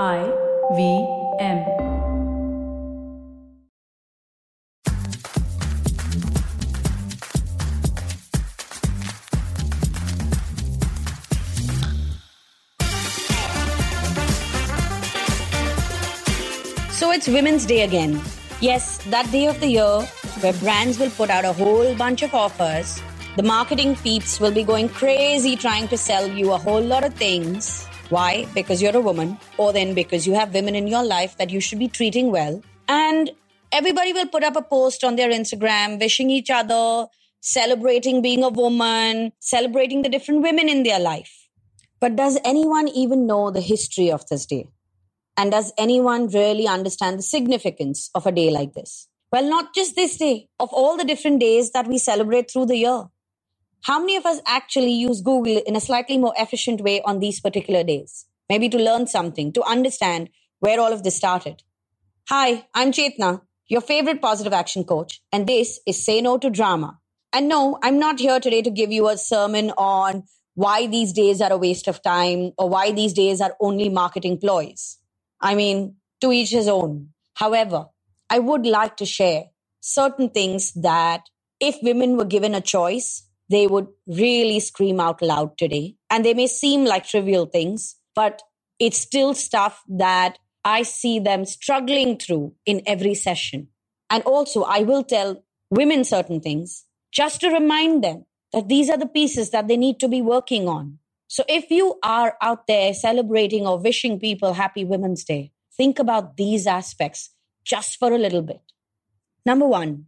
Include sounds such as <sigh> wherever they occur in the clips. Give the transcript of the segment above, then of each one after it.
I V M. So it's Women's Day again. Yes, that day of the year where brands will put out a whole bunch of offers. The marketing peeps will be going crazy trying to sell you a whole lot of things. Why? Because you're a woman, or then because you have women in your life that you should be treating well. And everybody will put up a post on their Instagram wishing each other, celebrating being a woman, celebrating the different women in their life. But does anyone even know the history of this day? And does anyone really understand the significance of a day like this? Well, not just this day, of all the different days that we celebrate through the year. How many of us actually use Google in a slightly more efficient way on these particular days? Maybe to learn something, to understand where all of this started. Hi, I'm Chetna, your favorite positive action coach, and this is Say No to Drama. And no, I'm not here today to give you a sermon on why these days are a waste of time or why these days are only marketing ploys. I mean, to each his own. However, I would like to share certain things that if women were given a choice, they would really scream out loud today. And they may seem like trivial things, but it's still stuff that I see them struggling through in every session. And also, I will tell women certain things just to remind them that these are the pieces that they need to be working on. So if you are out there celebrating or wishing people happy Women's Day, think about these aspects just for a little bit. Number one,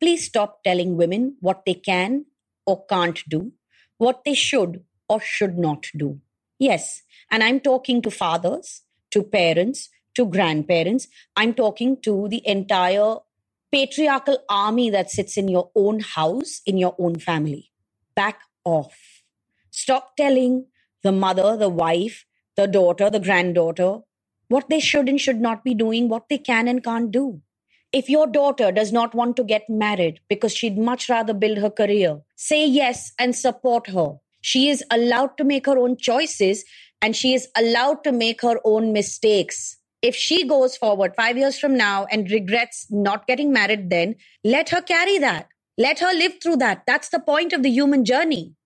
please stop telling women what they can or can't do, what they should or should not do. Yes, and I'm talking to fathers, to parents, to grandparents. I'm talking to the entire patriarchal army that sits in your own house, in your own family. Back off. Stop telling the mother, the wife, the daughter, the granddaughter what they should and should not be doing, what they can and can't do. If your daughter does not want to get married because she'd much rather build her career, say yes and support her. She is allowed to make her own choices and she is allowed to make her own mistakes. If she goes forward five years from now and regrets not getting married, then let her carry that. Let her live through that. That's the point of the human journey.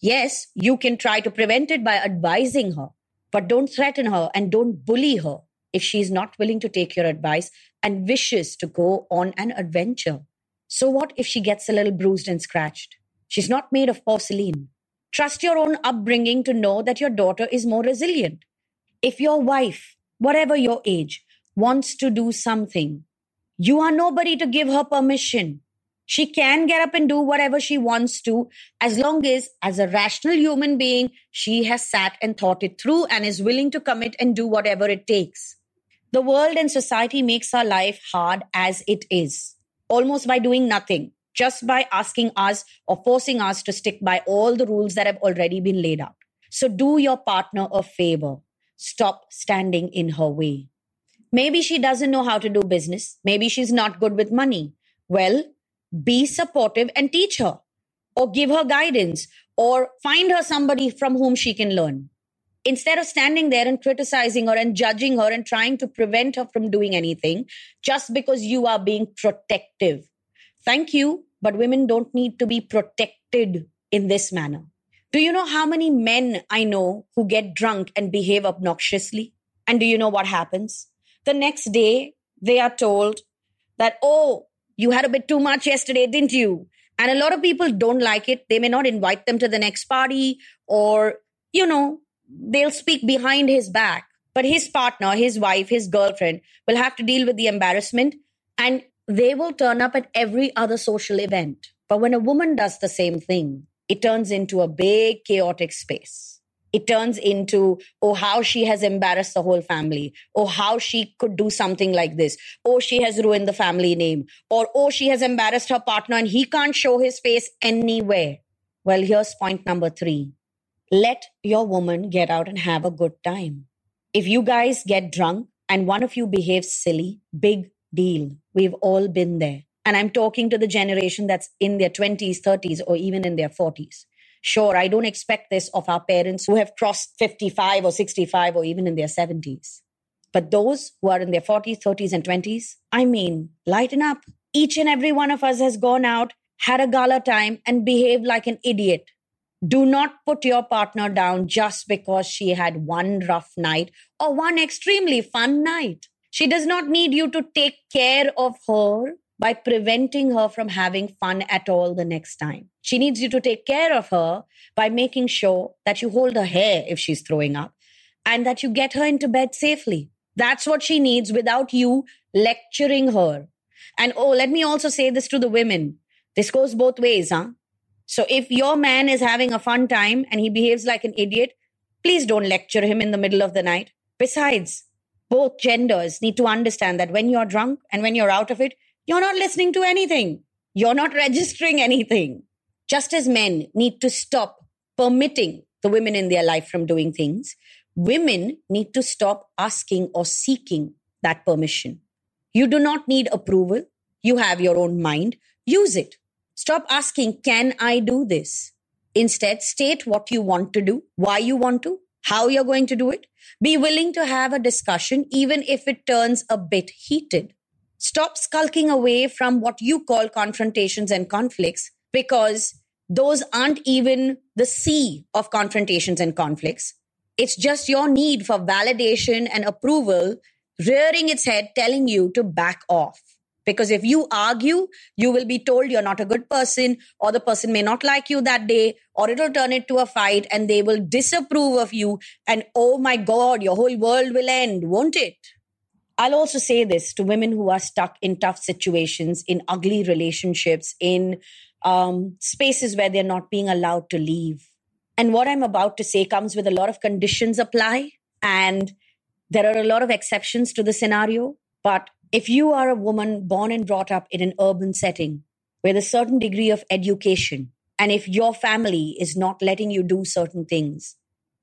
Yes, you can try to prevent it by advising her, but don't threaten her and don't bully her if she's not willing to take your advice and wishes to go on an adventure. So, what if she gets a little bruised and scratched? She's not made of porcelain. Trust your own upbringing to know that your daughter is more resilient. If your wife, whatever your age, wants to do something, you are nobody to give her permission. She can get up and do whatever she wants to as long as, as a rational human being, she has sat and thought it through and is willing to commit and do whatever it takes. The world and society makes our life hard as it is, almost by doing nothing, just by asking us or forcing us to stick by all the rules that have already been laid out. So do your partner a favor. Stop standing in her way. Maybe she doesn't know how to do business. Maybe she's not good with money. Well, be supportive and teach her or give her guidance or find her somebody from whom she can learn instead of standing there and criticizing her and judging her and trying to prevent her from doing anything just because you are being protective thank you but women don't need to be protected in this manner do you know how many men i know who get drunk and behave obnoxiously and do you know what happens the next day they are told that oh you had a bit too much yesterday, didn't you? And a lot of people don't like it. They may not invite them to the next party or, you know, they'll speak behind his back. But his partner, his wife, his girlfriend will have to deal with the embarrassment and they will turn up at every other social event. But when a woman does the same thing, it turns into a big chaotic space it turns into, oh, how she has embarrassed the whole family, or how she could do something like this, or she has ruined the family name, or oh, she has embarrassed her partner and he can't show his face anywhere. Well, here's point number three let your woman get out and have a good time. If you guys get drunk and one of you behaves silly, big deal. We've all been there. And I'm talking to the generation that's in their 20s, 30s, or even in their 40s. Sure, I don't expect this of our parents who have crossed 55 or 65 or even in their 70s. But those who are in their 40s, 30s, and 20s, I mean, lighten up. Each and every one of us has gone out, had a gala time, and behaved like an idiot. Do not put your partner down just because she had one rough night or one extremely fun night. She does not need you to take care of her by preventing her from having fun at all the next time. She needs you to take care of her by making sure that you hold her hair if she's throwing up and that you get her into bed safely. That's what she needs without you lecturing her. And oh, let me also say this to the women. This goes both ways, huh? So if your man is having a fun time and he behaves like an idiot, please don't lecture him in the middle of the night. Besides, both genders need to understand that when you're drunk and when you're out of it, you're not listening to anything. You're not registering anything. Just as men need to stop permitting the women in their life from doing things, women need to stop asking or seeking that permission. You do not need approval. You have your own mind. Use it. Stop asking, can I do this? Instead, state what you want to do, why you want to, how you're going to do it. Be willing to have a discussion, even if it turns a bit heated. Stop skulking away from what you call confrontations and conflicts because those aren't even the sea of confrontations and conflicts. It's just your need for validation and approval rearing its head, telling you to back off. Because if you argue, you will be told you're not a good person, or the person may not like you that day, or it'll turn it to a fight and they will disapprove of you. And oh my God, your whole world will end, won't it? I'll also say this to women who are stuck in tough situations, in ugly relationships, in um, spaces where they're not being allowed to leave. And what I'm about to say comes with a lot of conditions apply, and there are a lot of exceptions to the scenario. But if you are a woman born and brought up in an urban setting with a certain degree of education, and if your family is not letting you do certain things,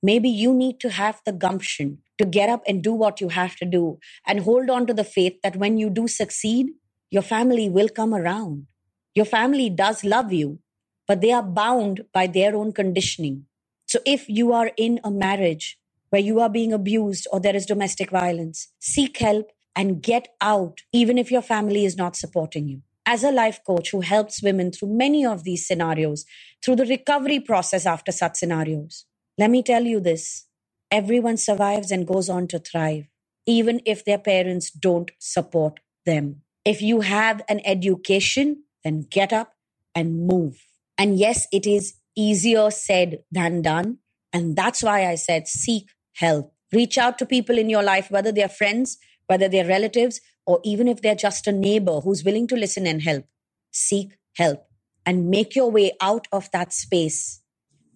maybe you need to have the gumption to get up and do what you have to do and hold on to the faith that when you do succeed, your family will come around. Your family does love you, but they are bound by their own conditioning. So if you are in a marriage where you are being abused or there is domestic violence, seek help and get out, even if your family is not supporting you. As a life coach who helps women through many of these scenarios, through the recovery process after such scenarios, let me tell you this everyone survives and goes on to thrive, even if their parents don't support them. If you have an education, then get up and move. And yes, it is easier said than done. And that's why I said seek help. Reach out to people in your life, whether they're friends, whether they're relatives, or even if they're just a neighbor who's willing to listen and help. Seek help and make your way out of that space.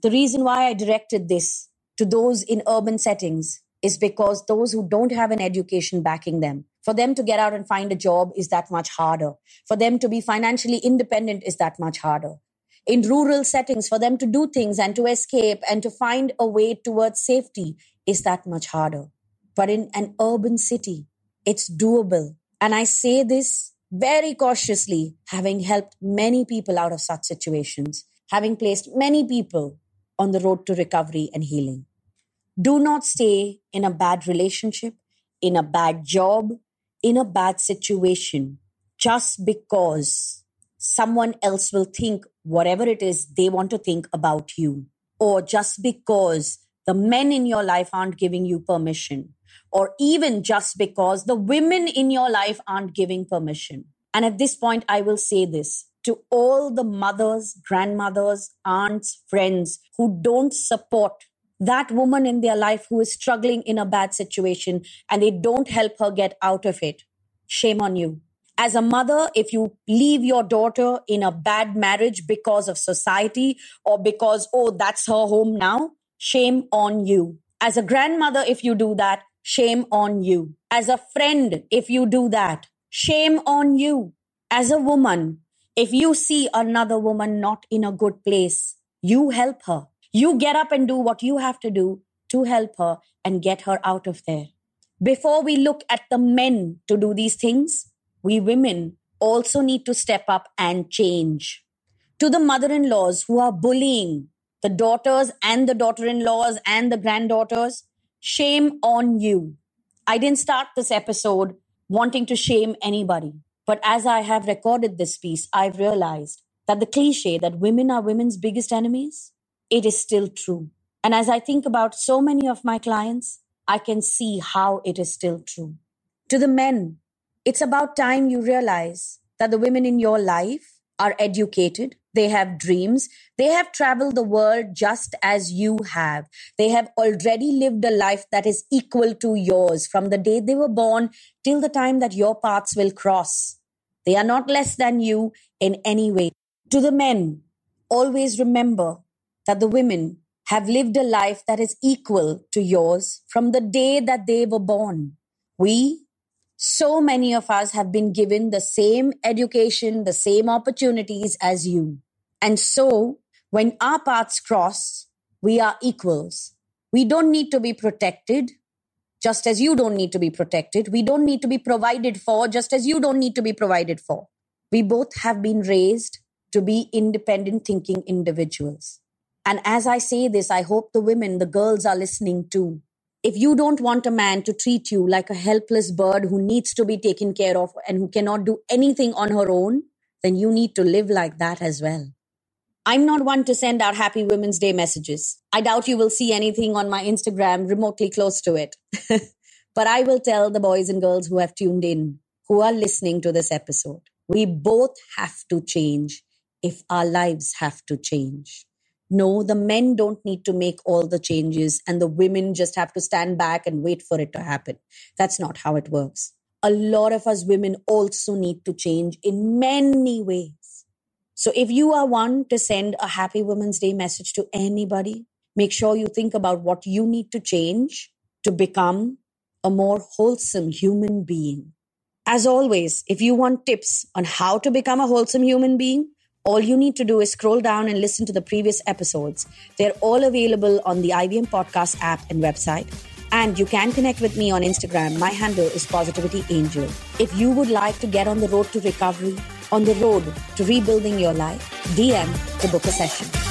The reason why I directed this to those in urban settings is because those who don't have an education backing them, for them to get out and find a job is that much harder. For them to be financially independent is that much harder. In rural settings, for them to do things and to escape and to find a way towards safety is that much harder. But in an urban city, it's doable. And I say this very cautiously, having helped many people out of such situations, having placed many people on the road to recovery and healing. Do not stay in a bad relationship, in a bad job, in a bad situation just because someone else will think whatever it is they want to think about you, or just because the men in your life aren't giving you permission, or even just because the women in your life aren't giving permission. And at this point, I will say this to all the mothers, grandmothers, aunts, friends who don't support that woman in their life who is struggling in a bad situation and they don't help her get out of it. Shame on you. As a mother, if you leave your daughter in a bad marriage because of society or because, oh, that's her home now, shame on you. As a grandmother, if you do that, shame on you. As a friend, if you do that, shame on you. As a woman, if you see another woman not in a good place, you help her. You get up and do what you have to do to help her and get her out of there. Before we look at the men to do these things, we women also need to step up and change. To the mother in laws who are bullying the daughters and the daughter in laws and the granddaughters, shame on you. I didn't start this episode wanting to shame anybody. But as I have recorded this piece, I've realized that the cliche that women are women's biggest enemies, it is still true. And as I think about so many of my clients, I can see how it is still true. To the men, it's about time you realize that the women in your life are educated, they have dreams, they have traveled the world just as you have. They have already lived a life that is equal to yours from the day they were born till the time that your paths will cross. They are not less than you in any way. To the men, always remember that the women have lived a life that is equal to yours from the day that they were born. We, so many of us have been given the same education, the same opportunities as you. And so when our paths cross, we are equals. We don't need to be protected, just as you don't need to be protected. We don't need to be provided for, just as you don't need to be provided for. We both have been raised to be independent thinking individuals. And as I say this, I hope the women, the girls are listening too. If you don't want a man to treat you like a helpless bird who needs to be taken care of and who cannot do anything on her own, then you need to live like that as well. I'm not one to send out happy Women's Day messages. I doubt you will see anything on my Instagram remotely close to it. <laughs> but I will tell the boys and girls who have tuned in, who are listening to this episode, we both have to change if our lives have to change. No, the men don't need to make all the changes and the women just have to stand back and wait for it to happen. That's not how it works. A lot of us women also need to change in many ways. So if you are one to send a happy Women's Day message to anybody, make sure you think about what you need to change to become a more wholesome human being. As always, if you want tips on how to become a wholesome human being, all you need to do is scroll down and listen to the previous episodes. They're all available on the IVM Podcast app and website. And you can connect with me on Instagram. My handle is Positivity Angel. If you would like to get on the road to recovery, on the road to rebuilding your life, DM to book a session.